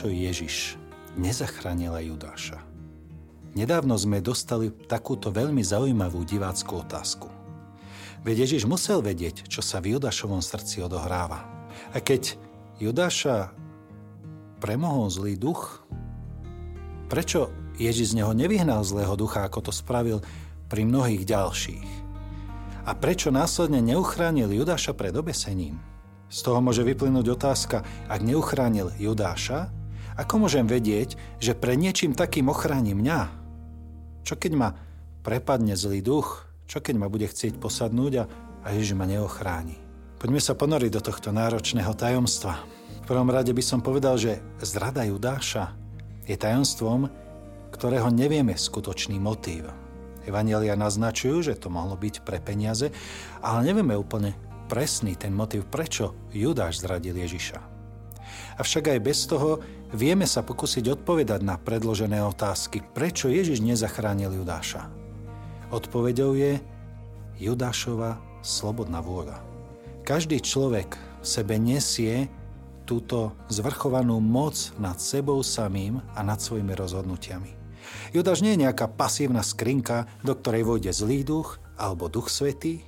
prečo Ježiš nezachránila Judáša? Nedávno sme dostali takúto veľmi zaujímavú diváckú otázku. Veď Ježiš musel vedieť, čo sa v Judášovom srdci odohráva. A keď Judáša premohol zlý duch, prečo Ježiš z neho nevyhnal zlého ducha, ako to spravil pri mnohých ďalších? A prečo následne neuchránil Judáša pred obesením? Z toho môže vyplynúť otázka, ak neuchránil Judáša, ako môžem vedieť, že pre niečím takým ochráni mňa? Čo keď ma prepadne zlý duch? Čo keď ma bude chcieť posadnúť a, a Ježiš ma neochráni? Poďme sa ponoriť do tohto náročného tajomstva. V prvom rade by som povedal, že zrada Judáša je tajomstvom, ktorého nevieme skutočný motív. Evangelia naznačujú, že to mohlo byť pre peniaze, ale nevieme úplne presný ten motiv, prečo Judáš zradil Ježiša. Avšak aj bez toho vieme sa pokúsiť odpovedať na predložené otázky, prečo Ježiš nezachránil Judáša. Odpovedou je Judášova slobodná vôľa. Každý človek v sebe nesie túto zvrchovanú moc nad sebou samým a nad svojimi rozhodnutiami. Judáš nie je nejaká pasívna skrinka, do ktorej vojde zlý duch alebo duch svetý,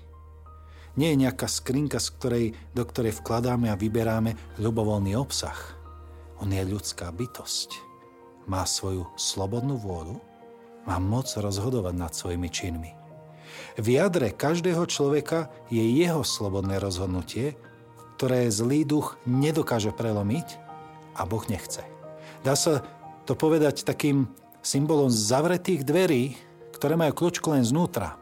nie je nejaká skrinka, z ktorej, do ktorej vkladáme a vyberáme ľubovoľný obsah. On je ľudská bytosť. Má svoju slobodnú vôľu, má moc rozhodovať nad svojimi činmi. V jadre každého človeka je jeho slobodné rozhodnutie, ktoré zlý duch nedokáže prelomiť a Boh nechce. Dá sa to povedať takým symbolom zavretých dverí, ktoré majú kľúčku len znútra.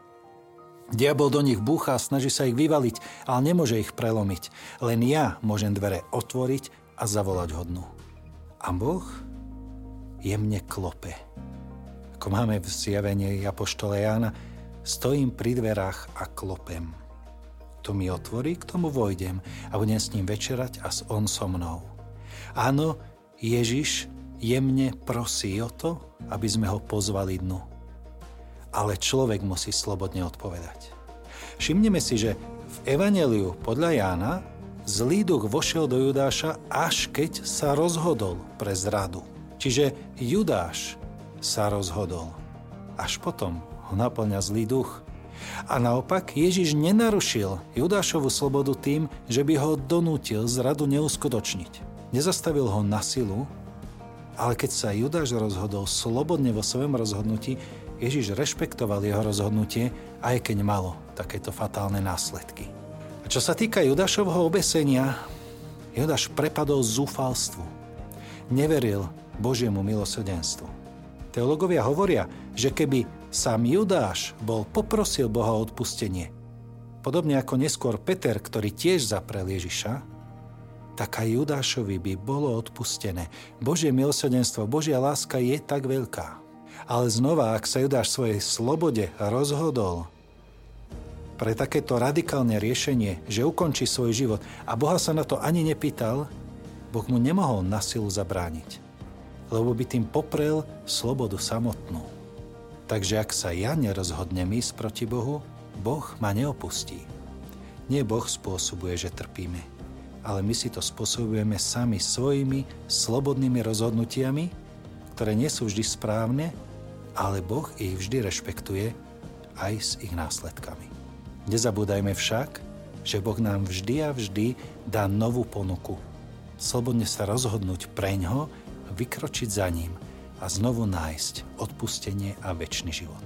Diabol do nich búcha snaží sa ich vyvaliť, ale nemôže ich prelomiť. Len ja môžem dvere otvoriť a zavolať ho dnu. A Boh jemne klope. Ako máme v zjavení Apoštole Jána, stojím pri dverách a klopem. To mi otvorí, k tomu vojdem a budem s ním večerať a on so mnou. Áno, Ježiš jemne prosí o to, aby sme ho pozvali dnu ale človek musí slobodne odpovedať. Všimneme si, že v Evangeliu podľa Jána zlý duch vošiel do Judáša, až keď sa rozhodol pre zradu. Čiže Judáš sa rozhodol. Až potom ho naplňa zlý duch. A naopak Ježiš nenarušil Judášovu slobodu tým, že by ho donútil zradu neuskutočniť. Nezastavil ho na silu, ale keď sa Judáš rozhodol slobodne vo svojom rozhodnutí, Ježiš rešpektoval jeho rozhodnutie, aj keď malo takéto fatálne následky. A čo sa týka Judášovho obesenia, Judáš prepadol zúfalstvu. Neveril Božiemu milosrdenstvu. Teologovia hovoria, že keby sám Judáš bol poprosil Boha o odpustenie, podobne ako neskôr Peter, ktorý tiež zaprel Ježiša, tak aj Judášovi by bolo odpustené. Božie milosrdenstvo, Božia láska je tak veľká. Ale znova, ak sa Judáš svojej slobode rozhodol pre takéto radikálne riešenie, že ukončí svoj život a Boha sa na to ani nepýtal, Boh mu nemohol na silu zabrániť, lebo by tým poprel slobodu samotnú. Takže ak sa ja nerozhodnem ísť proti Bohu, Boh ma neopustí. Nie Boh spôsobuje, že trpíme, ale my si to spôsobujeme sami svojimi slobodnými rozhodnutiami, ktoré nie sú vždy správne, ale Boh ich vždy rešpektuje aj s ich následkami. Nezabúdajme však, že Boh nám vždy a vždy dá novú ponuku. Slobodne sa rozhodnúť preňho, vykročiť za ním a znovu nájsť odpustenie a väčší život.